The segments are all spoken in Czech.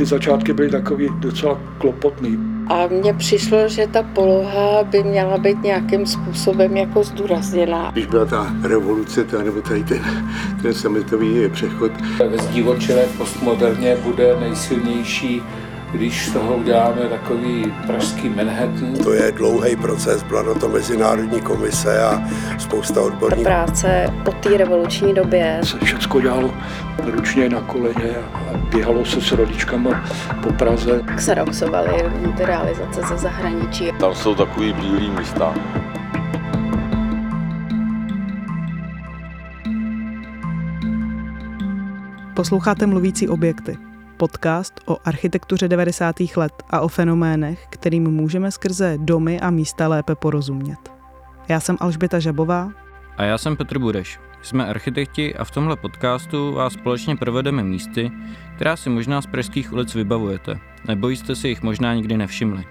ty začátky byly takový docela klopotný. A mně přišlo, že ta poloha by měla být nějakým způsobem jako zdůrazněná. Když byla ta revoluce, ta, nebo tady ten, ten sametový přechod. Ve zdivočilé postmoderně bude nejsilnější když z toho uděláme takový pražský Manhattan. To je dlouhý proces, byla na to mezinárodní komise a spousta odborníků. Práce po té revoluční době. Se všechno dělalo ručně na koleně a běhalo se s rodičkama po Praze. Xeroxovaly ty realizace ze zahraničí. Tam jsou takový bílý místa. Posloucháte mluvící objekty podcast o architektuře 90. let a o fenoménech, kterým můžeme skrze domy a místa lépe porozumět. Já jsem Alžběta Žabová. A já jsem Petr Bureš. Jsme architekti a v tomhle podcastu vás společně provedeme místy, která si možná z pražských ulic vybavujete, nebo jste si jich možná nikdy nevšimli.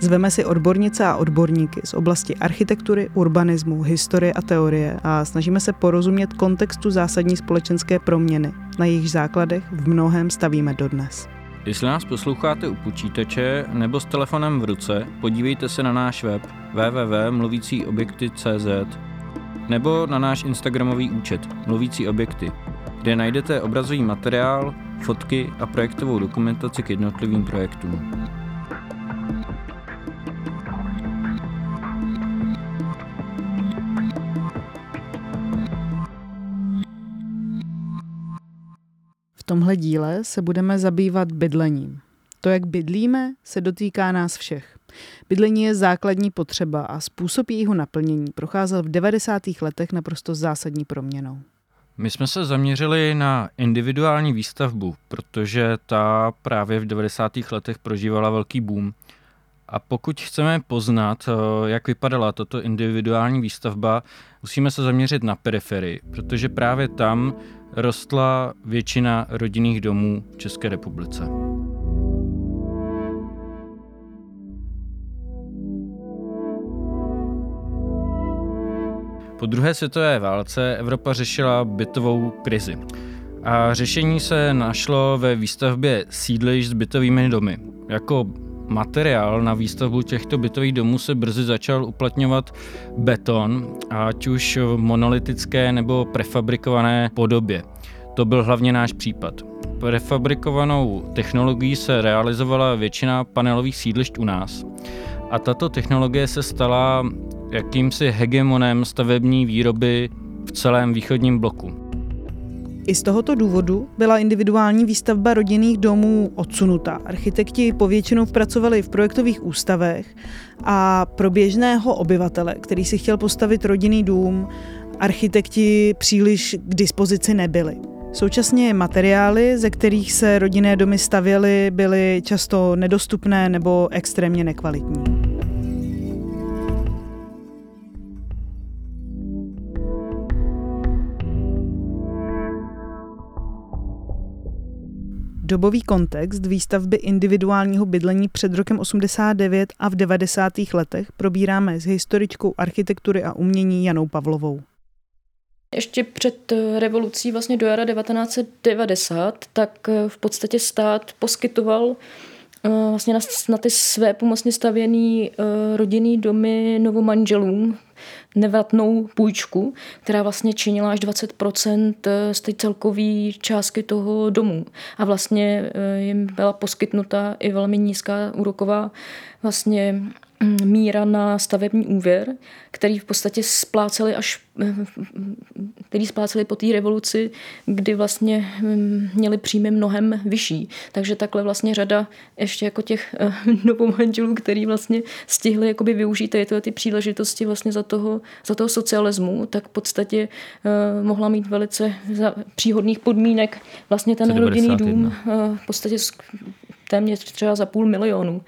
Zveme si odbornice a odborníky z oblasti architektury, urbanismu, historie a teorie a snažíme se porozumět kontextu zásadní společenské proměny, na jejich základech v mnohem stavíme dodnes. Jestli nás posloucháte u počítače nebo s telefonem v ruce, podívejte se na náš web www.mluvícíobjekty.cz nebo na náš instagramový účet Mluvící objekty, kde najdete obrazový materiál, fotky a projektovou dokumentaci k jednotlivým projektům. Tomhle díle se budeme zabývat bydlením. To, jak bydlíme, se dotýká nás všech. Bydlení je základní potřeba a způsob jejího naplnění procházel v 90. letech naprosto zásadní proměnou. My jsme se zaměřili na individuální výstavbu, protože ta právě v 90. letech prožívala velký boom. A pokud chceme poznat, eh, jak vypadala tato individuální výstavba, musíme se zaměřit na periferii, protože právě tam rostla většina rodinných domů v České republice. Po druhé světové válce Evropa řešila bytovou krizi. A řešení se našlo ve výstavbě sídlišť s bytovými domy. Jako materiál na výstavbu těchto bytových domů se brzy začal uplatňovat beton, ať už v monolitické nebo prefabrikované podobě. To byl hlavně náš případ. Prefabrikovanou technologií se realizovala většina panelových sídlišť u nás. A tato technologie se stala jakýmsi hegemonem stavební výroby v celém východním bloku. I z tohoto důvodu byla individuální výstavba rodinných domů odsunutá. Architekti povětšinou pracovali v projektových ústavech a pro běžného obyvatele, který si chtěl postavit rodinný dům, architekti příliš k dispozici nebyli. Současně materiály, ze kterých se rodinné domy stavěly, byly často nedostupné nebo extrémně nekvalitní. Dobový kontext výstavby individuálního bydlení před rokem 89 a v 90. letech probíráme s historičkou architektury a umění Janou Pavlovou. Ještě před revolucí vlastně do jara 1990, tak v podstatě stát poskytoval eh, vlastně na, na ty své pomocně stavěný eh, rodinný domy novomanželům, nevratnou půjčku, která vlastně činila až 20% z té celkové částky toho domu. A vlastně eh, jim byla poskytnuta i velmi nízká úroková vlastně míra na stavební úvěr, který v podstatě spláceli až který spláceli po té revoluci, kdy vlastně mm, měli příjmy mnohem vyšší. Takže takhle vlastně řada ještě jako těch eh, novomanželů, který vlastně stihli jakoby využít tyto ty příležitosti vlastně za toho, za toho socialismu, tak v podstatě uh, mohla mít velice za příhodných podmínek vlastně ten rodinný dům v podstatě téměř třeba za půl milionu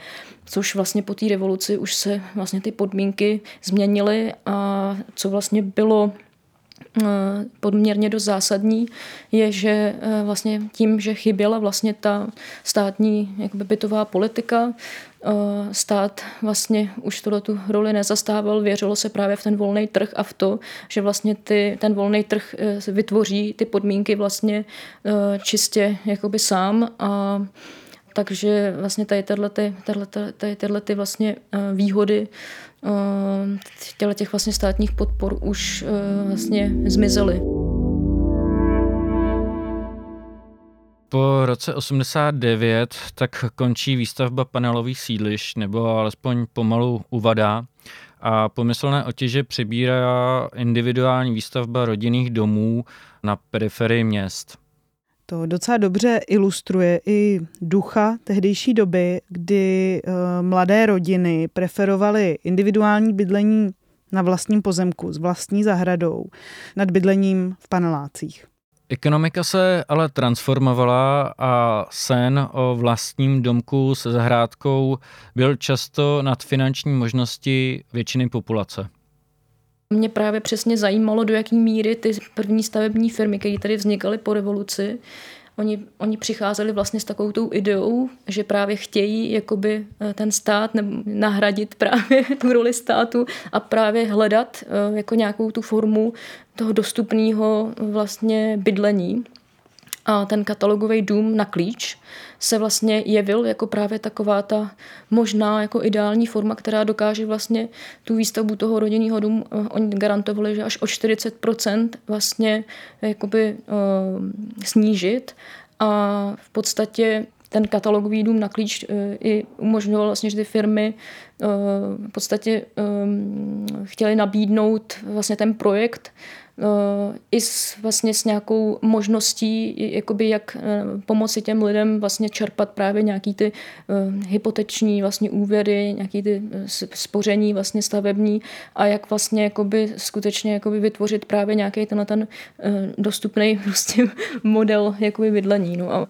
což vlastně po té revoluci už se vlastně ty podmínky změnily a co vlastně bylo eh, podměrně dost zásadní, je, že eh, vlastně tím, že chyběla vlastně ta státní jakoby bytová politika, eh, stát vlastně už tohle tu roli nezastával, věřilo se právě v ten volný trh a v to, že vlastně ty, ten volný trh vytvoří ty podmínky vlastně čistě jakoby sám a takže vlastně tady tyhle, ty, tyhle, tady tyhle ty vlastně výhody těle těch vlastně státních podpor už vlastně zmizely. Po roce 89 tak končí výstavba panelových sídlišť, nebo alespoň pomalu uvadá a pomyslné otěže přibírá individuální výstavba rodinných domů na periferii měst. To docela dobře ilustruje i ducha tehdejší doby, kdy uh, mladé rodiny preferovaly individuální bydlení na vlastním pozemku s vlastní zahradou nad bydlením v panelácích. Ekonomika se ale transformovala a sen o vlastním domku se zahrádkou byl často nad finanční možnosti většiny populace. Mě právě přesně zajímalo, do jaké míry ty první stavební firmy, které tady vznikaly po revoluci, Oni, oni přicházeli vlastně s takovou tou ideou, že právě chtějí jakoby eh, ten stát nahradit právě tu roli státu a právě hledat eh, jako nějakou tu formu toho dostupného vlastně bydlení. A ten katalogový dům na klíč se vlastně jevil jako právě taková ta možná jako ideální forma, která dokáže vlastně tu výstavbu toho rodinného domu, eh, oni garantovali, že až o 40% vlastně jakoby uh, snížit. A v podstatě ten katalogový dům na klíč i umožňoval vlastně, že ty firmy v podstatě um, chtěly nabídnout vlastně ten projekt i s, vlastně s nějakou možností, jakoby jak eh, pomoci těm lidem vlastně čerpat právě nějaký ty uh, hypoteční vlastně úvěry, nějaký ty eh, spoření vlastně stavební a jak vlastně jakoby skutečně jakoby vytvořit právě nějaký ten uh, dostupný prostě model jakoby bydlení. No a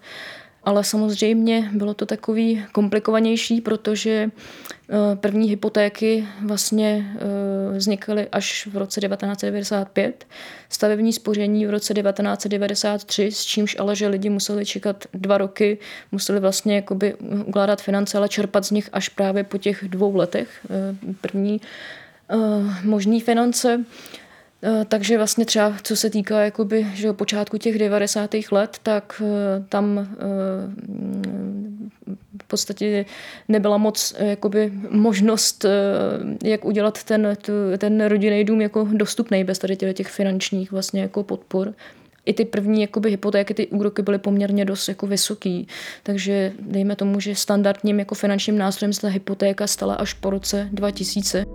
ale samozřejmě bylo to takový komplikovanější, protože eh, první hypotéky vlastně eh, vznikaly až v roce 1995, stavební spoření v roce 1993, s čímž ale, že lidi museli čekat dva roky, museli vlastně jakoby ukládat finance, ale čerpat z nich až právě po těch dvou letech eh, první možný finance. Eh, takže vlastně třeba, co se týká jakoby, že počátku těch 90. let, tak eh, tam eh, v podstatě nebyla moc jakoby, možnost, jak udělat ten, ten rodinný dům jako dostupný bez tady těch finančních vlastně jako podpor i ty první jakoby, hypotéky, ty úroky byly poměrně dost jako vysoký. Takže dejme tomu, že standardním jako finančním nástrojem se ta hypotéka stala až po roce 2000.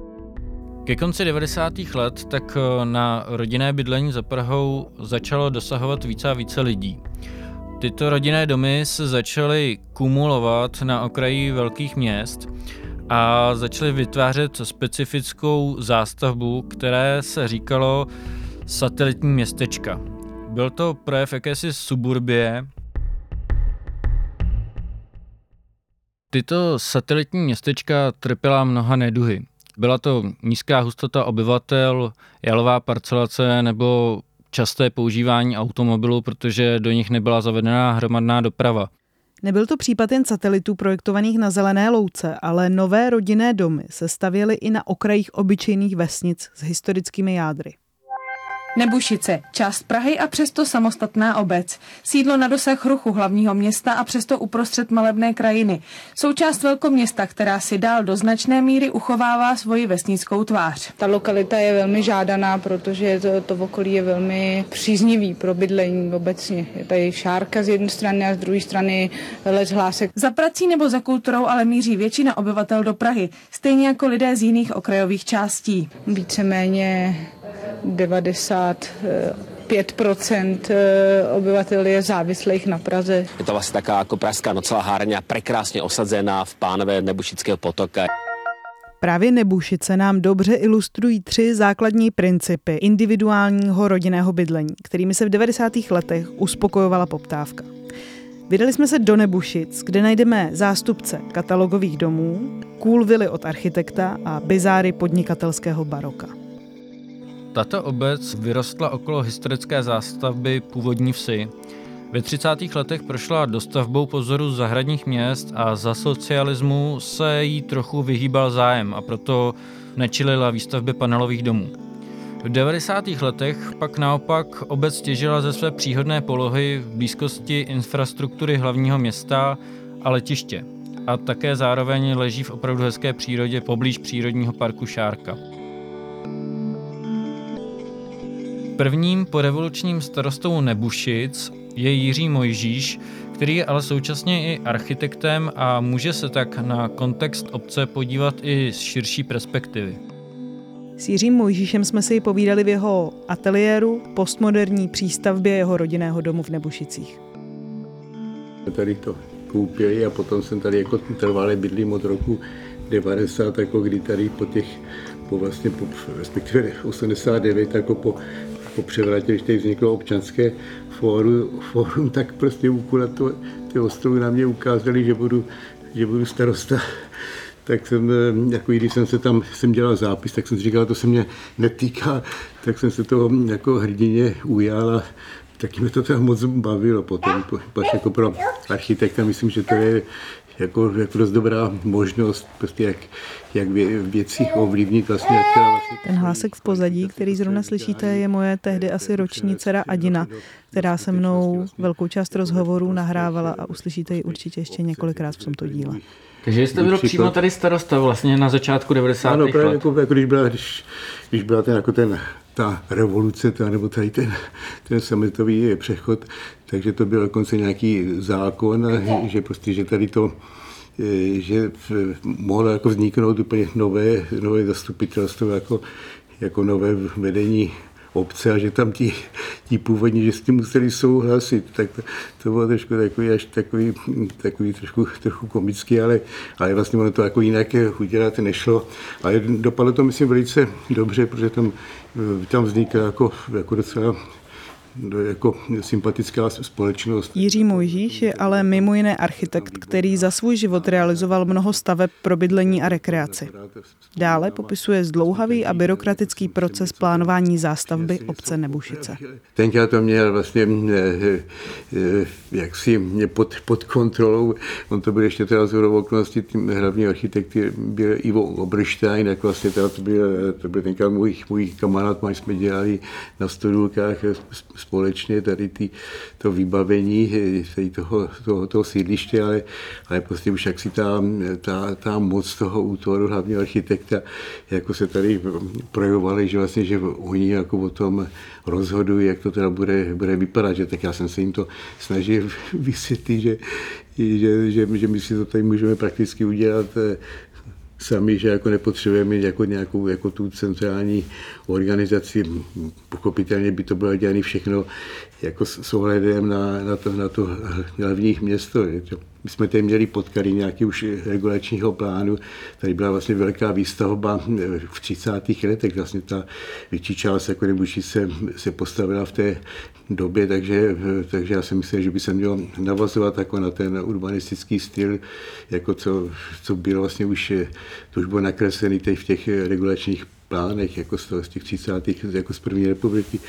Ke konci 90. let tak eh, na rodinné bydlení za Prahou začalo dosahovat více a více lidí. Tyto rodinné domy se začaly kumulovat na okraji velkých měst a začaly vytvářet specifickou zástavbu, které se říkalo satelitní městečka. Byl to projev jakési suburbie. Tyto satelitní městečka trpěla mnoha neduhy. Byla to nízká hustota obyvatel, jalová parcelace nebo časté používání automobilů, protože do nich nebyla zavedená hromadná doprava. Nebyl to případ jen satelitů projektovaných na zelené louce, ale nové rodinné domy se stavěly i na okrajích obyčejných vesnic s historickými jádry. Nebušice, část Prahy a přesto samostatná obec. Sídlo na dosah ruchu hlavního města a přesto uprostřed malebné krajiny. Součást velkoměsta, která si dál do značné míry uchovává svoji vesnickou tvář. Ta lokalita je velmi žádaná, protože to, to okolí je velmi příznivý pro bydlení obecně. Je tady šárka z jedné strany a z druhé strany les hlásek. Za prací nebo za kulturou ale míří většina obyvatel do Prahy, stejně jako lidé z jiných okrajových částí. Víceméně 95% eh, obyvatel je závislých na Praze. Je to vlastně taková jako pražská nocela hárňa, prekrásně osazená v pánové Nebušického potoka. Právě Nebušice nám dobře ilustrují tři základní principy individuálního rodinného bydlení, kterými se v 90. letech uspokojovala poptávka. Vydali jsme se do Nebušic, kde najdeme zástupce katalogových domů, cool vily od architekta a bizáry podnikatelského baroka. Tato obec vyrostla okolo historické zástavby původní vsi. Ve 30. letech prošla dostavbou pozoru zahradních měst a za socialismu se jí trochu vyhýbal zájem a proto nečilila výstavby panelových domů. V 90. letech pak naopak obec těžila ze své příhodné polohy v blízkosti infrastruktury hlavního města a letiště. A také zároveň leží v opravdu hezké přírodě poblíž přírodního parku Šárka. Prvním porevolučním starostou Nebušic je Jiří Mojžíš, který je ale současně i architektem a může se tak na kontext obce podívat i z širší perspektivy. S Jiřím Mojžíšem jsme si povídali v jeho ateliéru postmoderní přístavbě jeho rodinného domu v Nebušicích. Tady to koupili a potom jsem tady jako trvalé bydlím od roku 90, jako kdy tady po těch, po vlastně, po, respektive 89, jako po, po převratě, když tady vzniklo občanské fórum, fórum tak prostě úkol to, ty ostrovy na mě ukázali, že budu, že budu starosta. Tak jsem, jako když jsem se tam, jsem dělal zápis, tak jsem si říkal, to se mě netýká, tak jsem se toho jako hrdině ujal a taky mě to tam moc bavilo potom, pač jako pro architekta, myslím, že to je jako, jako dost dobrá možnost, prostě jak, jak vě, věci ovlivnit vlastně. Jak vlastně Ten hlásek v pozadí, který zrovna slyšíte, je moje tehdy asi roční dcera Adina, která se mnou velkou část rozhovorů nahrávala a uslyšíte ji určitě ještě několikrát v tomto díle. Takže jste byl přímo tady starosta vlastně na začátku 90. Ano, právě let. jako, jako když, byla, když, když byla ten, jako ten, ta revoluce, ta, nebo tady ten, ten sametový přechod, takže to byl dokonce nějaký zákon, a, že prostě, že tady to, že mohlo jako vzniknout úplně nové, nové zastupitelstvo, jako, jako nové vedení obce a že tam ti, ti původní, že s tím museli souhlasit, tak to, to bylo trošku takový, až takový, takový trošku, trochu komický, ale, ale vlastně ono to jako jinak udělat nešlo. Ale dopadlo to, myslím, velice dobře, protože tam, tam vznikla jako, jako docela jako sympatická společnost. Jiří Mojžíš je ale mimo jiné architekt, který za svůj život realizoval mnoho staveb pro bydlení a rekreaci. Dále popisuje zdlouhavý a byrokratický proces plánování zástavby obce Nebušice. Tenkrát to měl vlastně jaksi mě pod, pod kontrolou. On to byl ještě teda z okolností, tím hlavní architekt byl Ivo Oberstein, jak vlastně teda to byl, to byl tenkrát můj, můj kamarád, my jsme dělali na stodulkách společně tady ty, to vybavení tady toho, toho, toho sídliště, ale, ale prostě už jak si ta, ta, ta moc toho útvoru, hlavně architekta, jako se tady projevovali, že vlastně, že oni jako o tom rozhodují, jak to teda bude, bude vypadat, že tak já jsem se jim to snažil vysvětlit, že, že, že, že my si to tady můžeme prakticky udělat sami, že jako nepotřebujeme mít jako nějakou jako tu centrální organizaci. Pochopitelně by to bylo dělané všechno jako s ohledem na, na, to, na to hlavní město. My jsme tady měli podklady nějaký už regulačního plánu. Tady byla vlastně velká výstavba v 30. letech. Vlastně ta větší část jako Nebuší se, se postavila v té době, takže, takže já si myslím, že by se mělo navazovat jako na ten urbanistický styl, jako co, co bylo vlastně už, to už bylo nakreslený v těch regulačních plánech, jako z, toho, z těch 30. jako z první republiky.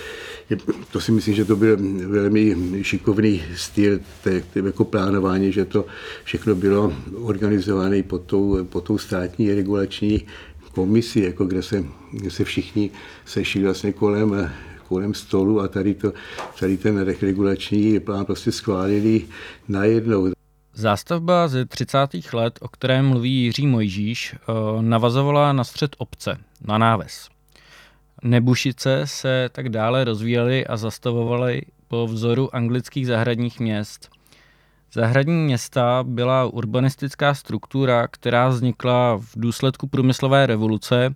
To si myslím, že to byl velmi šikovný styl té, té jako plánování, že to všechno bylo organizované pod tou, pod tou státní regulační komisi, jako kde se, kde se všichni sešli vlastně kolem kolem stolu a tady, to, tady ten regulační plán prostě schválili najednou. Zástavba ze 30. let, o kterém mluví Jiří Mojžíš, navazovala na střed obce, na náves. Nebušice se tak dále rozvíjely a zastavovaly po vzoru anglických zahradních měst. Zahradní města byla urbanistická struktura, která vznikla v důsledku průmyslové revoluce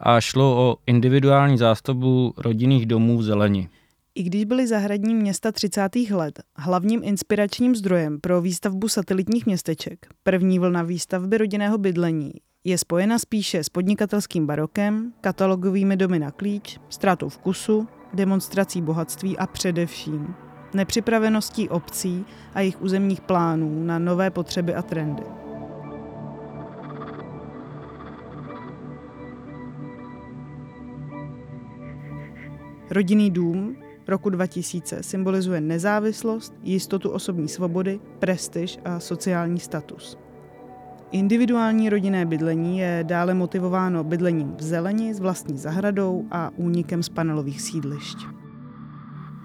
a šlo o individuální zástavbu rodinných domů v zeleni. I když byly zahradní města 30. let hlavním inspiračním zdrojem pro výstavbu satelitních městeček, první vlna výstavby rodinného bydlení je spojena spíše s podnikatelským barokem, katalogovými domy na klíč, ztrátou vkusu, demonstrací bohatství a především nepřipraveností obcí a jejich územních plánů na nové potřeby a trendy. Rodinný dům roku 2000 symbolizuje nezávislost, jistotu osobní svobody, prestiž a sociální status. Individuální rodinné bydlení je dále motivováno bydlením v zeleni s vlastní zahradou a únikem z panelových sídlišť.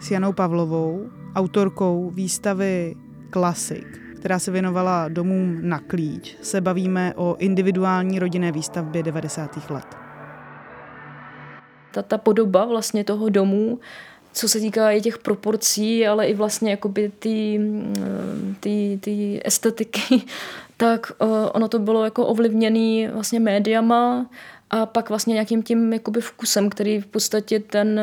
S Janou Pavlovou, autorkou výstavy Klasik, která se věnovala domům na klíč, se bavíme o individuální rodinné výstavbě 90. let. Ta, ta podoba vlastně toho domu co se týká i těch proporcí, ale i vlastně jakoby ty, ty, ty estetiky, tak ono to bylo jako ovlivněné vlastně médiama a pak vlastně nějakým tím jakoby vkusem, který v podstatě ten,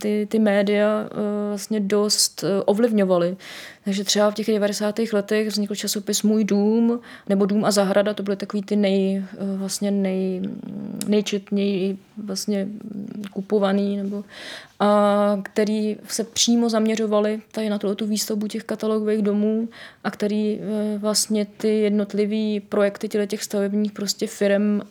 ty, ty média vlastně dost ovlivňovaly. Takže třeba v těch 90. letech vznikl časopis Můj dům nebo Dům a zahrada, to byly takový ty nej, vlastně nej, nejčetněji vlastně kupovaný, nebo, a který se přímo zaměřovali tady na tu výstavbu těch katalogových domů a který e, vlastně ty jednotlivý projekty těch stavebních prostě firm e,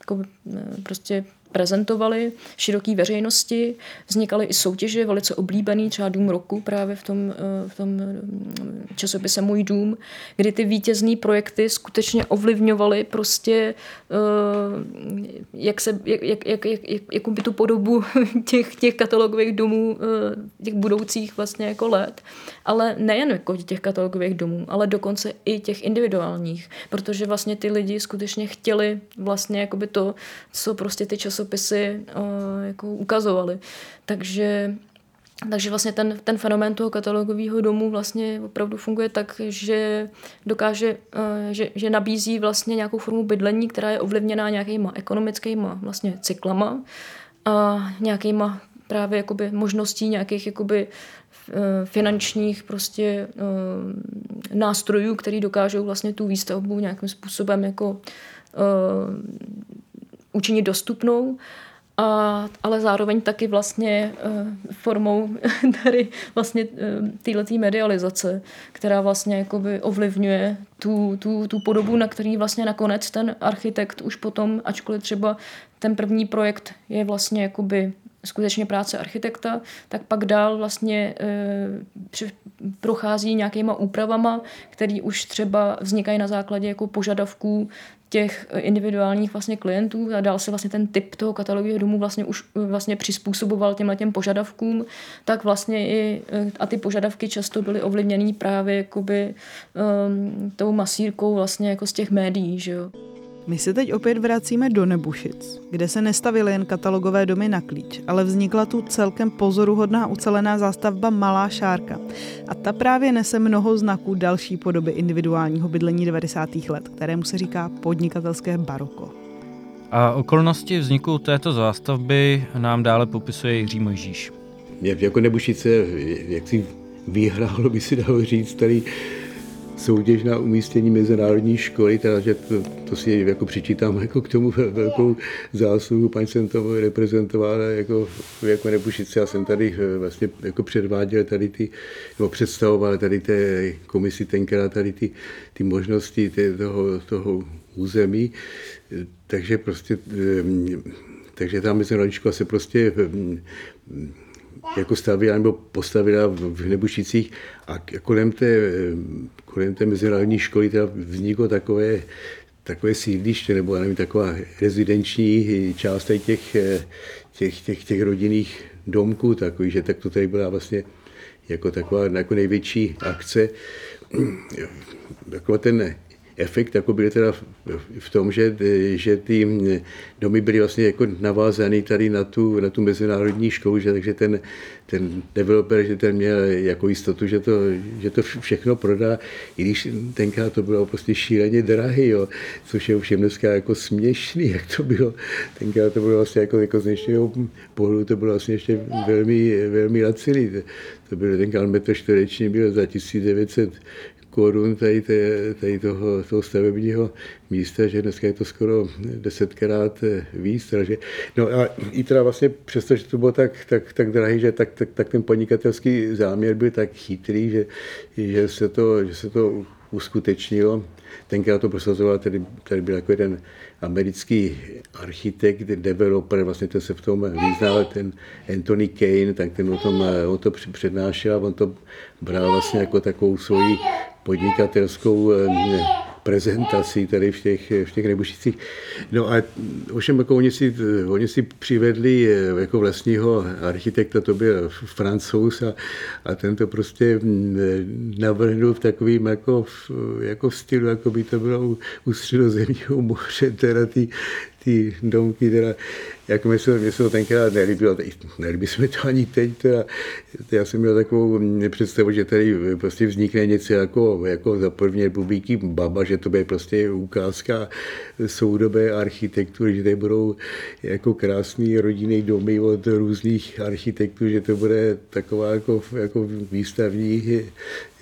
jako, e, prostě prezentovali široké veřejnosti. Vznikaly i soutěže, velice oblíbený, třeba Dům roku právě v tom, eh, v tom mm, časopise Můj dům, kdy ty vítězné projekty skutečně ovlivňovaly prostě, eh, jak se, jak, jak, jak, jak, jak by tu podobu těch, těch katalogových domů, eh, těch budoucích vlastně jako let. Ale nejen jako těch katalogových domů, ale dokonce i těch individuálních, protože vlastně ty lidi skutečně chtěli vlastně jakoby to, co prostě ty časy časopisy uh, jako ukazovaly. Takže takže vlastně ten, ten fenomén toho katalogového domu vlastně opravdu funguje tak, že dokáže, uh, že, že nabízí vlastně nějakou formu bydlení, která je ovlivněná nějakýma ekonomickýma vlastně cyklama a nějakýma právě jakoby možností nějakých jakoby finančních prostě nástrojů, který dokážou vlastně tu výstavbu nějakým způsobem jako učinit dostupnou, a, ale zároveň taky vlastně uh, formou tady vlastně uh, této medializace, která vlastně jakoby ovlivňuje tu, tu, tu podobu, na který vlastně nakonec ten architekt už potom, ačkoliv třeba ten první projekt je vlastně jakoby skutečně práce architekta, tak pak dál vlastně e, prochází nějakýma úpravama, které už třeba vznikají na základě jako požadavků těch individuálních vlastně klientů a dál se vlastně ten typ toho katalogového domu vlastně už vlastně přizpůsoboval těmhle těm požadavkům, tak vlastně i a ty požadavky často byly ovlivněny právě jakoby um, tou masírkou vlastně jako z těch médií, že jo. My se teď opět vracíme do Nebušic, kde se nestavily jen katalogové domy na klíč, ale vznikla tu celkem pozoruhodná ucelená zástavba Malá Šárka. A ta právě nese mnoho znaků další podoby individuálního bydlení 90. let, kterému se říká podnikatelské baroko. A okolnosti vzniku této zástavby nám dále popisuje Jiří Mojžíš. Jako Nebušice, jak si vyhrálo by si dalo říct, tady soutěž na umístění mezinárodní školy, teda, že to, to si jako přičítám jako k tomu velkou zásluhu. Paní jsem to reprezentovala jako, jako Nebušice. Já jsem tady eh, vlastně jako předváděl tady ty, nebo představoval tady té komisi tenkrát tady ty, ty možnosti té, toho, toho území. Takže prostě eh, takže ta mezinárodní škola se prostě eh, jako stavila nebo postavila v Nebušicích a kolem té, kolem té mezinárodní školy teda vzniklo takové, takové sídliště nebo nevím, taková rezidenční část těch, těch, těch, těch rodinných domků, takový, že tak to tady byla vlastně jako taková jako největší akce. Jako ten efekt jako byl teda v tom, že, že ty domy byly vlastně jako navázané tady na tu, na tu mezinárodní školu, že, takže ten, ten developer, že ten měl jako jistotu, že to, že to všechno prodá, i když tenkrát to bylo prostě šíleně drahý, jo, což je všem dneska jako směšný, jak to bylo. Tenkrát to bylo vlastně jako, jako z dnešního pohledu, to bylo vlastně ještě velmi, velmi laciný. To bylo tenkrát metr čtvereční, byl za 1900 korun tady, tady toho, toho stavebního místa, že dneska je to skoro desetkrát víc. Takže, no a i teda vlastně přesto, že to bylo tak, tak, tak drahý, že tak, tak, tak ten podnikatelský záměr byl tak chytrý, že, že, se to, že se to uskutečnilo. Tenkrát to prosazoval, tady, tady byl jako jeden americký architekt, developer, vlastně ten se v tom vyznal, ten Anthony Kane, tak ten o tom, on to přednášel, on to bral vlastně jako takovou svoji podnikatelskou prezentací tady v těch, v těch Nebušicích. No a ovšem jako oni si, oni si přivedli jako vlastního architekta, to byl francouz a, a ten to prostě navrhnul v takovým jako, jako v stylu, jako by to bylo u, u středozemního moře, teda ty, ty domky, teda, jak mi se, mě se to tenkrát nelíbilo, nelíbí se mi to ani teď, teda, já jsem měl takovou představu, že tady prostě vznikne něco jako, jako za první republiky Baba, že to bude prostě ukázka soudobé architektury, že tady budou jako krásný rodinný domy od různých architektů, že to bude taková jako, jako výstavní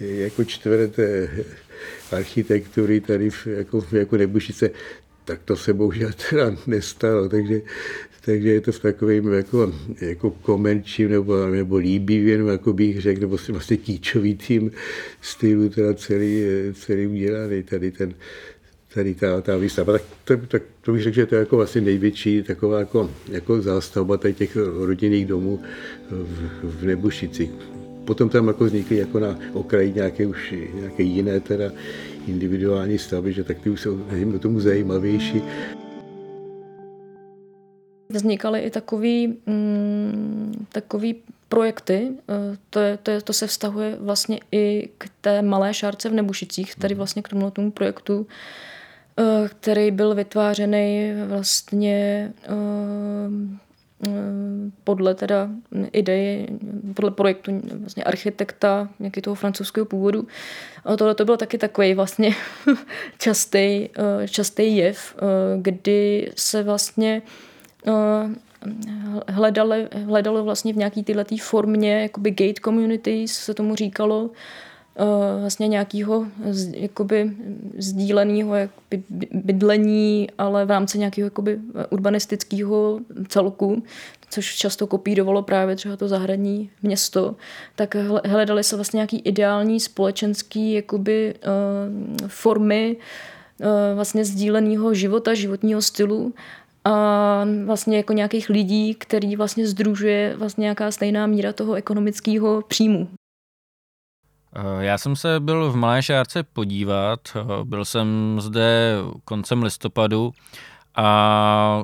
jako čtvrt architektury tady v, jako, jako Nebušice tak to se bohužel teda nestalo, takže, takže je to v takovým jako, jako komerčním nebo, nebo líbivým, jako bych řekl, nebo vlastně kýčový tým stylu teda celý, celý udělaný tady ten, tady ta, ta výstava. Tak to, tak to bych řekl, že to je jako vlastně největší taková jako, jako zástavba tady těch rodinných domů v, v Nebušici. Potom tam jako vznikly jako na okraji nějaké už nějaké jiné teda individuální stavby, že tak ty už jsou nevím, tomu zajímavější. Vznikaly i takový, mm, takový projekty, eh, to, je, to, je, to se vztahuje vlastně i k té malé šárce v Nebušicích, tady mhm. vlastně k tomu, tomu projektu, eh, který byl vytvářený vlastně eh, podle teda idei, podle projektu vlastně architekta nějaký toho francouzského původu. A tohle to byl taky takový vlastně častý, častý jev, kdy se vlastně hledali, hledalo vlastně v nějaký tyhle formě, jakoby gate communities se tomu říkalo, vlastně nějakého jakoby sdíleného jakoby bydlení, ale v rámci nějakého jakoby urbanistického celku, což často kopírovalo právě třeba to zahradní město, tak hledali se vlastně nějaký ideální společenský jakoby formy vlastně sdíleného života, životního stylu a vlastně jako nějakých lidí, který vlastně združuje vlastně nějaká stejná míra toho ekonomického příjmu. Eh, já jsem se byl v Malé Šárce podívat, eh, byl jsem zde koncem listopadu a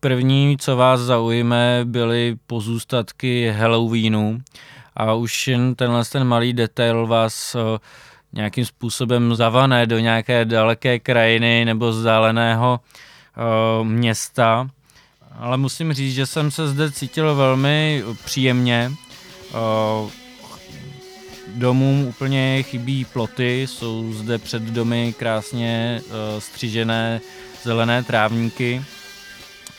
první, co vás zaujme, byly pozůstatky Halloweenu a už jen tenhle ten malý detail vás eh, nějakým způsobem zavané do nějaké daleké krajiny nebo vzdáleného města. Ale musím říct, že jsem se zde cítil velmi příjemně domům úplně chybí ploty, jsou zde před domy krásně uh, střižené zelené trávníky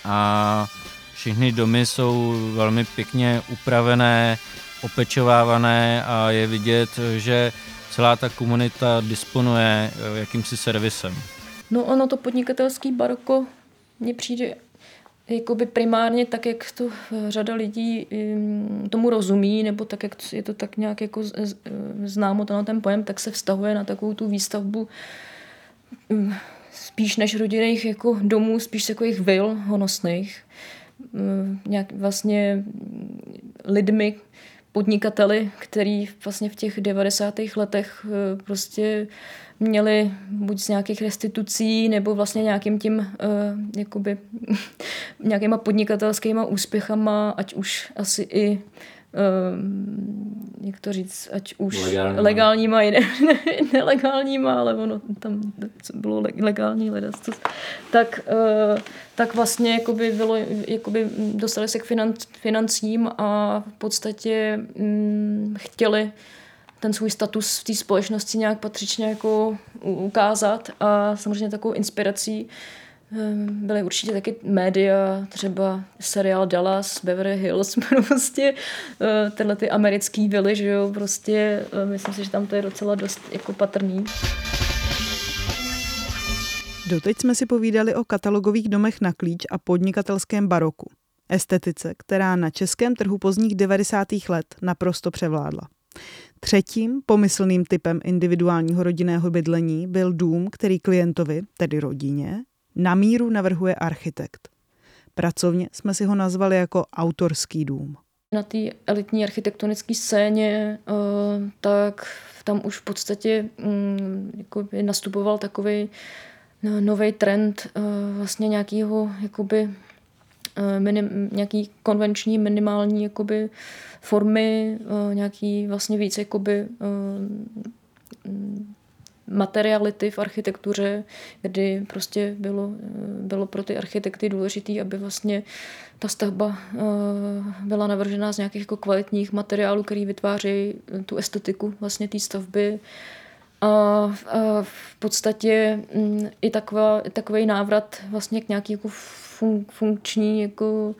a všechny domy jsou velmi pěkně upravené, opečovávané a je vidět, že celá ta komunita disponuje uh, jakýmsi servisem. No ono to podnikatelský baroko mně přijde jakoby primárně tak, jak to řada lidí tomu rozumí, nebo tak, jak je to tak nějak jako známo ten, ten pojem, tak se vztahuje na takovou tu výstavbu mm, spíš než rodinných jako domů, spíš takových vil honosných. Mm, nějak vlastně lidmi, podnikateli, který vlastně v těch 90. letech eh, prostě měli buď z nějakých restitucí nebo vlastně nějakým tím uh, jakoby nějakýma podnikatelskýma úspěchama, ať už asi i uh, jak to říct, ať už legálníma, legálníma i ne, ne, nelegálníma, ale ono tam bylo legální ledas, tak, uh, tak vlastně jakoby bylo, jakoby dostali se k financím a v podstatě um, chtěli ten svůj status v té společnosti nějak patřičně jako ukázat a samozřejmě takovou inspirací ehm, byly určitě taky média, třeba seriál Dallas, Beverly Hills, prostě eh, tyhle ty americký vily, že jo, prostě eh, myslím si, že tam to je docela dost jako patrný. Doteď jsme si povídali o katalogových domech na klíč a podnikatelském baroku. Estetice, která na českém trhu pozdních 90. let naprosto převládla. Třetím pomyslným typem individuálního rodinného bydlení byl dům, který klientovi, tedy rodině, na míru navrhuje architekt. Pracovně jsme si ho nazvali jako autorský dům. Na té elitní architektonické scéně uh, tak tam už v podstatě um, jako nastupoval takový no, nový trend uh, vlastně nějakého jakoby minim, nějaký konvenční minimální jakoby formy, nějaký vlastně víc jakoby materiality v architektuře, kdy prostě bylo, bylo pro ty architekty důležité, aby vlastně ta stavba byla navržena z nějakých jako kvalitních materiálů, který vytváří tu estetiku vlastně té stavby. A, v podstatě mm, i taková, takový návrat vlastně k nějaký jako fun, funkční jako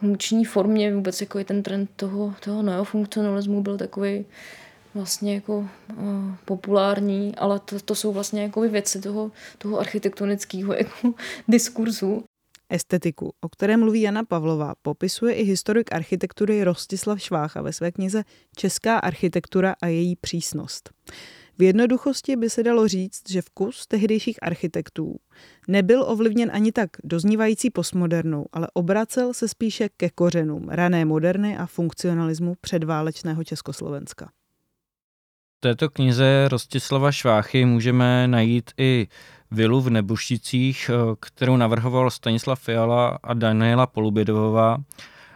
funkční formě, vůbec jako je ten trend toho, toho neofunkcionalismu byl takový vlastně jako uh, populární, ale to, to jsou vlastně jako věci toho, toho architektonického jako diskurzu. Estetiku, o které mluví Jana Pavlová, popisuje i historik architektury Rostislav Švácha ve své knize Česká architektura a její přísnost. V jednoduchosti by se dalo říct, že vkus tehdejších architektů nebyl ovlivněn ani tak doznívající postmodernou, ale obracel se spíše ke kořenům rané moderny a funkcionalismu předválečného Československa. Této knize Rostislava Šváchy můžeme najít i vilu v Nebušicích, kterou navrhoval Stanislav Fiala a Daniela Polubědovová.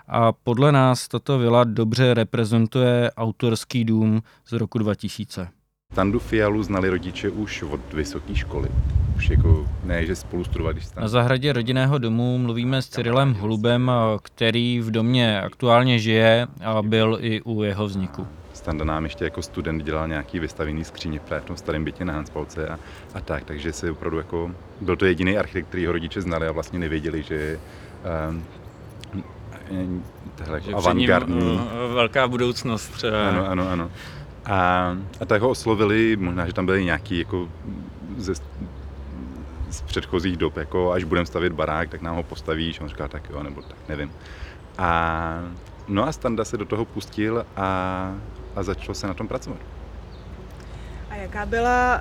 A podle nás tato vila dobře reprezentuje autorský dům z roku 2000. Standu Fialu znali rodiče už od vysoké školy. Už jako ne, že spolu studovali. Když Na zahradě rodinného domu mluvíme s Cyrilem Holubem, který v domě aktuálně žije a byl i u jeho vzniku. Standa nám ještě jako student dělal nějaký vystavený skříně v tom starém bytě na Hanspalce a, a tak, takže se opravdu jako, byl to jediný architekt, který ho rodiče znali a vlastně nevěděli, že um, tohle jako avantgardní. Velká budoucnost třeba. Ano, ano, ano. A, a tak ho oslovili, možná, že tam byly nějaký jako ze, z předchozích dob, jako až budeme stavět barák, tak nám ho postavíš. On říká, tak jo, nebo tak, nevím. A, no a Standa se do toho pustil a, a začalo se na tom pracovat. A jaká byla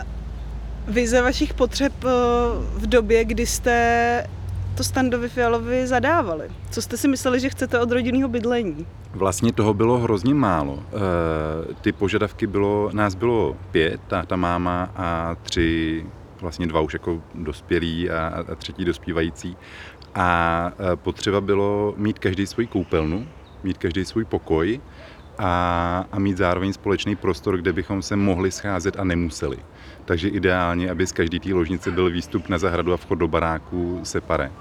vize vašich potřeb eh, v době, kdy jste to Standovi Fialovi zadávali? Co jste si mysleli, že chcete od rodinného bydlení? Vlastně toho bylo hrozně málo. E, ty požadavky bylo, nás bylo pět, ta máma a tři, vlastně dva už jako dospělí a, a třetí dospívající. A e, potřeba bylo mít každý svůj koupelnu, mít každý svůj pokoj a, a mít zároveň společný prostor, kde bychom se mohli scházet a nemuseli. Takže ideálně, aby z každé té ložnice byl výstup na zahradu a vchod do baráku separé.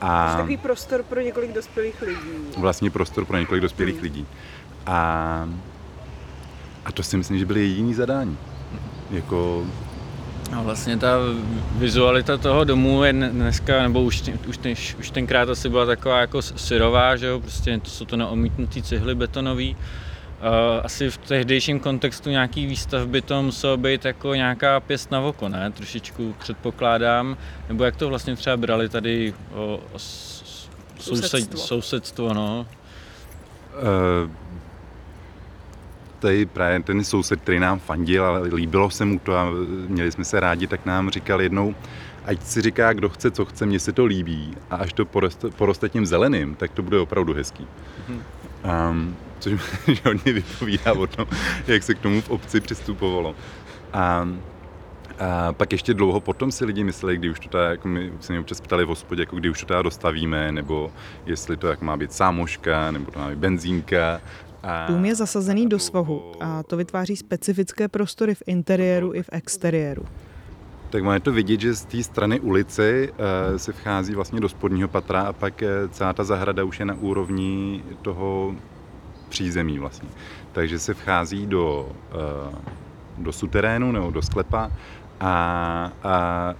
A takový prostor pro několik dospělých lidí. Vlastně prostor pro několik dospělých hmm. lidí. A, a to si myslím, že byly jediný zadání. Jako a vlastně ta vizualita toho domu je dneska, nebo už, už, už tenkrát asi byla taková jako syrová, že jo, prostě to jsou to neomítnutý cihly betonový. Uh, asi v tehdejším kontextu nějaký výstavby to muselo být jako nějaká pěst na oko, ne? Trošičku předpokládám. Nebo jak to vlastně třeba brali tady o, o soused, sousedstvo, no? Uh, tady právě ten soused, který nám fandil a líbilo se mu to a měli jsme se rádi, tak nám říkal jednou, ať si říká, kdo chce, co chce, mně se to líbí a až to poroste, poroste tím zeleným, tak to bude opravdu hezký. Mm-hmm. Um, což hodně vypovídá o tom, jak se k tomu v obci přistupovalo. A, a pak ještě dlouho potom si lidi mysleli, kdy už to teda, jako my se mě občas ptali v hospodě, jako kdy už to teda dostavíme, nebo jestli to jak má být sámoška, nebo to má být benzínka. A, Dům je zasazený do svahu a to vytváří specifické prostory v interiéru i v exteriéru. Tak máme to vidět, že z té strany ulice uh, se vchází vlastně do spodního patra a pak uh, celá ta zahrada už je na úrovni toho přízemí vlastně. Takže se vchází do, uh, do suterénu nebo do sklepa a, a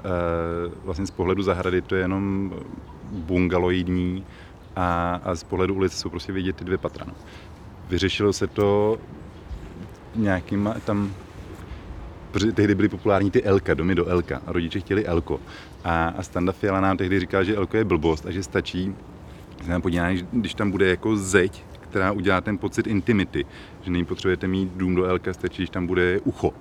vlastně z pohledu zahrady to je jenom bungaloidní a, a z pohledu ulice jsou prostě vidět ty dvě patra. No. Vyřešilo se to nějakým tam protože tehdy byly populární ty Elka, domy do Elka a rodiče chtěli Elko. A, a Standa Fiala nám tehdy říkal, že Elko je blbost a že stačí, se podívá, když tam bude jako zeď, která udělá ten pocit intimity, že není potřebujete mít dům do Elka, stačí, když tam bude ucho.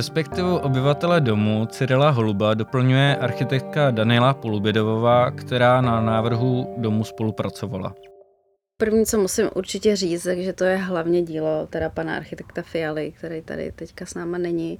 Perspektivu obyvatele domu Cyrila Holuba doplňuje architektka Daniela Polubědovová, která na návrhu domu spolupracovala. První, co musím určitě říct, že to je hlavně dílo teda pana architekta Fialy, který tady teďka s náma není.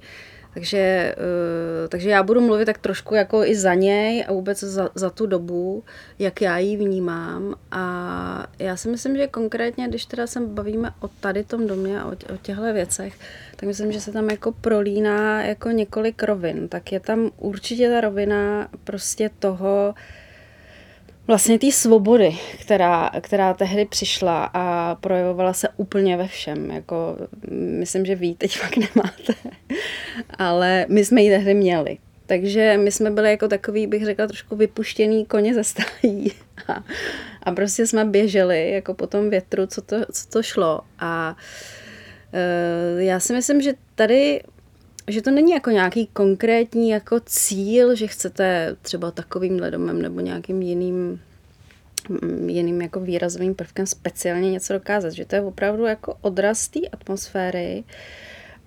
Takže, eh, takže já budu mluvit tak trošku jako i za něj a vůbec za, za tu dobu, jak já ji vnímám. A já si myslím, že konkrétně, když teda se bavíme o tady tom domě a o, o těchto věcech, tak myslím, že se tam jako prolíná jako několik rovin. Tak je tam určitě ta rovina prostě toho, vlastně té svobody, která, která tehdy přišla a projevovala se úplně ve všem. Jako, myslím, že vy teď fakt nemáte, ale my jsme ji tehdy měli. Takže my jsme byli jako takový, bych řekla, trošku vypuštěný koně ze stájí. A, a prostě jsme běželi jako po tom větru, co to, co to šlo. A e, já si myslím, že tady že to není jako nějaký konkrétní jako cíl, že chcete třeba takovým domem nebo nějakým jiným mm, jiným jako výrazovým prvkem speciálně něco dokázat, že to je opravdu jako odraz té atmosféry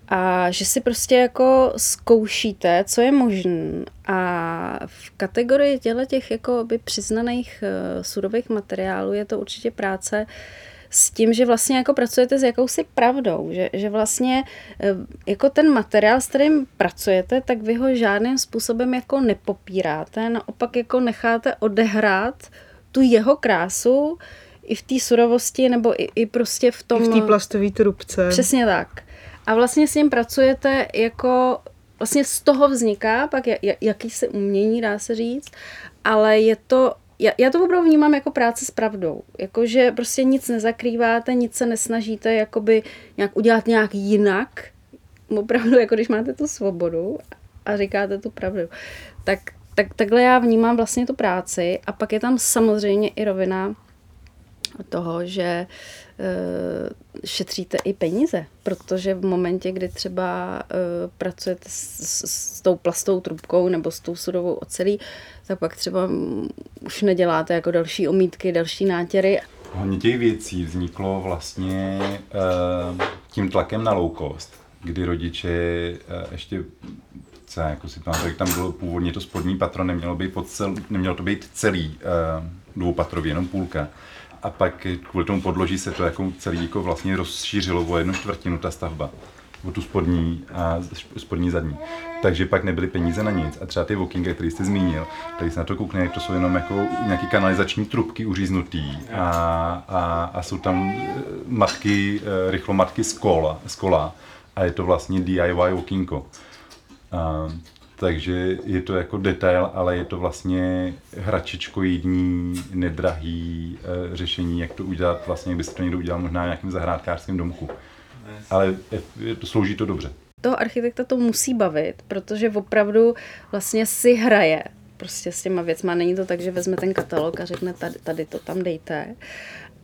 a že si prostě jako zkoušíte, co je možné a v kategorii těchto těch jako by přiznaných uh, surových materiálů je to určitě práce, uh, s tím, že vlastně jako pracujete s jakousi pravdou, že, že vlastně eh, jako ten materiál, s kterým pracujete, tak vy ho žádným způsobem jako nepopíráte, naopak jako necháte odehrát tu jeho krásu i v té surovosti, nebo i, i prostě v tom... I v té plastové trubce. Přesně tak. A vlastně s ním pracujete jako vlastně z toho vzniká pak jakýsi umění, dá se říct, ale je to já, já to opravdu vnímám jako práce s pravdou. Jakože prostě nic nezakrýváte, nic se nesnažíte jakoby nějak udělat nějak jinak. Opravdu, jako když máte tu svobodu a říkáte tu pravdu. Tak, tak takhle já vnímám vlastně tu práci a pak je tam samozřejmě i rovina toho, že uh, šetříte i peníze, protože v momentě, kdy třeba uh, pracujete s, s, tou plastou trubkou nebo s tou sudovou ocelí, tak pak třeba už neděláte jako další omítky, další nátěry. Hodně těch věcí vzniklo vlastně uh, tím tlakem na low cost, kdy rodiče ještě co jako si pamatuju, tam bylo původně to spodní patro, nemělo, být pod cel, nemělo to být celý dvoupatrový, jenom půlka a pak kvůli tomu podloží se to jako celý jako vlastně rozšířilo o jednu čtvrtinu ta stavba o tu spodní a spodní zadní. Takže pak nebyly peníze na nic. A třeba ty walkingy, který jste zmínil, tady se na to koukne, to jsou jenom jako nějaké kanalizační trubky uříznutý a, a, a jsou tam eh, matky, eh, rychlomatky z kola, z kola a je to vlastně DIY walkingo. Takže je to jako detail, ale je to vlastně hračičkoidní, nedrahý e, řešení, jak to udělat, vlastně, jak by se to někdo udělal možná v nějakém zahrádkářském domku. Ale je, to slouží to dobře. Toho architekta to musí bavit, protože opravdu vlastně si hraje prostě s těma věcma. Není to tak, že vezme ten katalog a řekne tady, tady to tam dejte.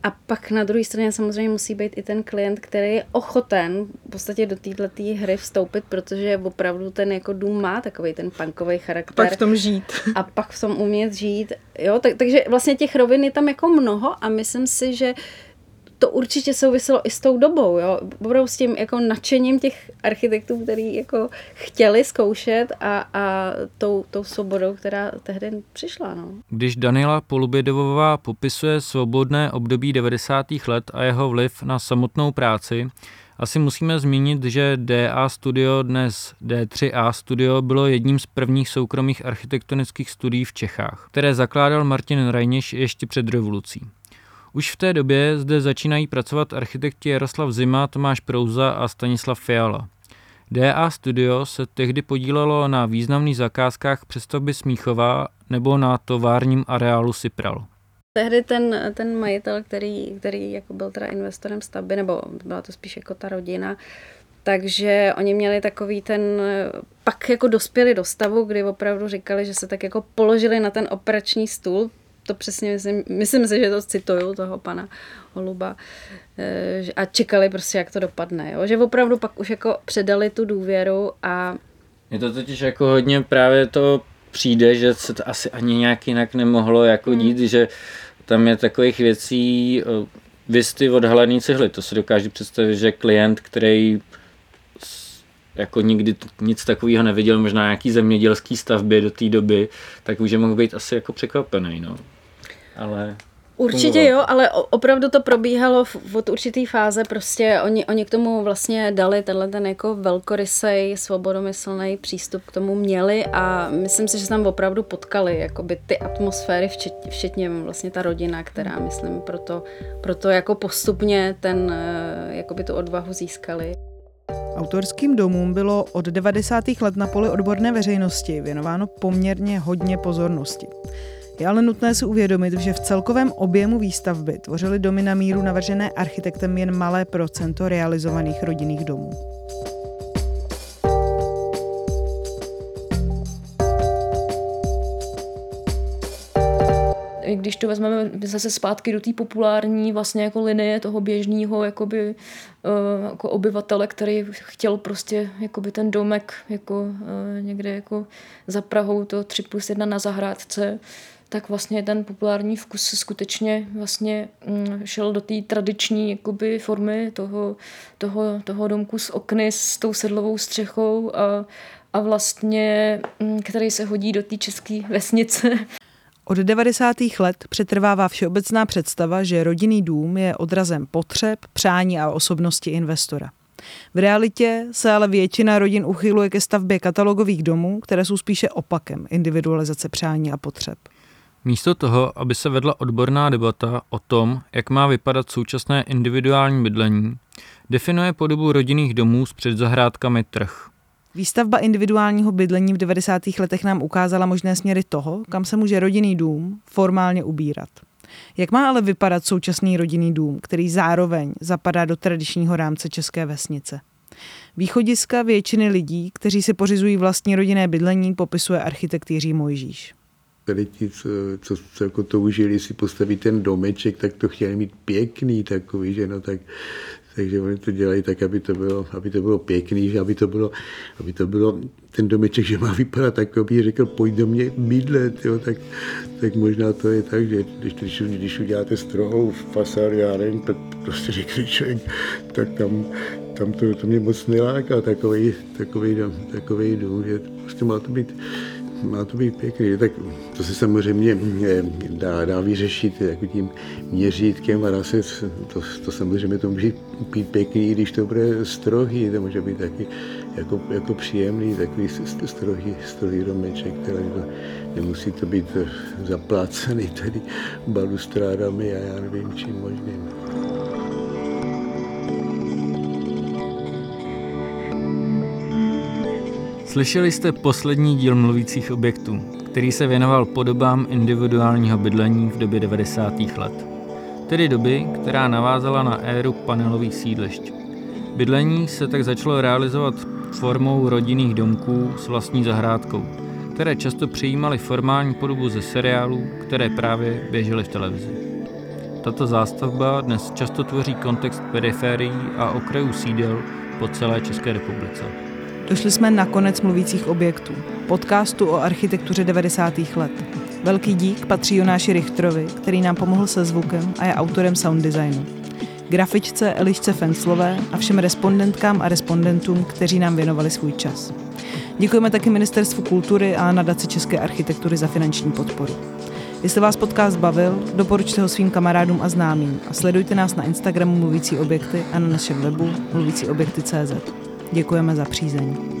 A pak na druhé straně samozřejmě musí být i ten klient, který je ochoten v podstatě do této hry vstoupit, protože opravdu ten jako dům má takový ten punkový charakter. Pak v tom žít. A pak v tom umět žít. Jo, tak, takže vlastně těch rovin je tam jako mnoho a myslím si, že to určitě souviselo i s tou dobou, jo. Opravdu s tím jako nadšením těch architektů, který jako chtěli zkoušet a, a tou, tou svobodou, která tehdy přišla, no. Když Daniela Polubědovová popisuje svobodné období 90. let a jeho vliv na samotnou práci, asi musíme zmínit, že DA Studio, dnes D3A Studio, bylo jedním z prvních soukromých architektonických studií v Čechách, které zakládal Martin Rajněš ještě před revolucí. Už v té době zde začínají pracovat architekti Jaroslav Zima, Tomáš Prouza a Stanislav Fiala. DA Studio se tehdy podílelo na významných zakázkách přestavby Smíchova nebo na továrním areálu Sipral. Tehdy ten, ten majitel, který, který jako byl teda investorem stavby, nebo byla to spíš jako ta rodina, takže oni měli takový ten, pak jako dospěli do stavu, kdy opravdu říkali, že se tak jako položili na ten operační stůl, to přesně myslím, myslím si, že to cituju toho pana Holuba eh, a čekali prostě, jak to dopadne. Jo? Že opravdu pak už jako předali tu důvěru a... Je to totiž jako hodně právě to přijde, že se to asi ani nějak jinak nemohlo jako hmm. dít, že tam je takových věcí, eh, vysty odhalený cihly, to si dokážu představit, že klient, který jako nikdy nic takového neviděl, možná nějaký zemědělský stavby do té doby, tak už je mohl být asi jako překvapený, no. Ale Určitě jo, ale opravdu to probíhalo od určitý fáze, prostě oni, oni k tomu vlastně dali tenhle ten jako velkorysej, svobodomyslný přístup k tomu měli a myslím si, že se tam opravdu potkali jakoby ty atmosféry, včetně, včetně vlastně ta rodina, která myslím proto, proto jako postupně ten, eh, jakoby tu odvahu získali. Autorským domům bylo od 90. let na poli odborné veřejnosti věnováno poměrně hodně pozornosti. Je ale nutné si uvědomit, že v celkovém objemu výstavby tvořily domy na míru navržené architektem jen malé procento realizovaných rodinných domů. když to vezmeme zase zpátky do té populární vlastně jako linie toho běžného jakoby, uh, jako obyvatele, který chtěl prostě jakoby ten domek jako uh, někde jako za Prahou, to 3 plus 1 na zahrádce, tak vlastně ten populární vkus skutečně vlastně mm, šel do té tradiční jakoby, formy toho, toho, toho domku s okny s tou sedlovou střechou a, a vlastně, mm, který se hodí do té české vesnice. Od 90. let přetrvává všeobecná představa, že rodinný dům je odrazem potřeb, přání a osobnosti investora. V realitě se ale většina rodin uchyluje ke stavbě katalogových domů, které jsou spíše opakem individualizace přání a potřeb. Místo toho, aby se vedla odborná debata o tom, jak má vypadat současné individuální bydlení, definuje podobu rodinných domů s předzahrádkami trh. Výstavba individuálního bydlení v 90. letech nám ukázala možné směry toho, kam se může rodinný dům formálně ubírat. Jak má ale vypadat současný rodinný dům, který zároveň zapadá do tradičního rámce české vesnice? Východiska většiny lidí, kteří si pořizují vlastní rodinné bydlení, popisuje architekt Jiří Mojžíš tady ti, co, co, co jako toužili si postavit ten domeček, tak to chtěli mít pěkný takový, že no tak, takže oni to dělají tak, aby to bylo, aby to bylo pěkný, že aby to bylo, aby to bylo ten domeček, že má vypadat tak, aby řekl, pojď do mě bydlet, jo, tak, tak možná to je tak, že když, když, když uděláte strohou fasádu, já nevím, tak prostě řekne člověk, tak tam, tam to, to mě moc neláká, takový, takový, takový dům, že prostě má to být má to být pěkný. Tak to se samozřejmě eh, dá, dá vyřešit jako tím měřítkem a se, to, to samozřejmě to může být pěkný, když to bude strohý, to může být taky jako, jako příjemný, takový strohý, strohý domeček, který to, nemusí to být zaplácený tady balustrádami a já nevím čím možným. Slyšeli jste poslední díl mluvících objektů, který se věnoval podobám individuálního bydlení v době 90. let. Tedy doby, která navázala na éru panelových sídlišť. Bydlení se tak začalo realizovat formou rodinných domků s vlastní zahrádkou, které často přijímaly formální podobu ze seriálů, které právě běžely v televizi. Tato zástavba dnes často tvoří kontext periférií a okrajů sídel po celé České republice. Došli jsme na konec mluvících objektů, podcastu o architektuře 90. let. Velký dík patří Jonáši Richtrovi, který nám pomohl se zvukem a je autorem sound designu. Grafičce Elišce Fenslové a všem respondentkám a respondentům, kteří nám věnovali svůj čas. Děkujeme taky Ministerstvu kultury a nadaci České architektury za finanční podporu. Jestli vás podcast bavil, doporučte ho svým kamarádům a známým a sledujte nás na Instagramu Mluvící objekty a na našem webu mluvícíobjekty.cz. Děkujeme za přízeň.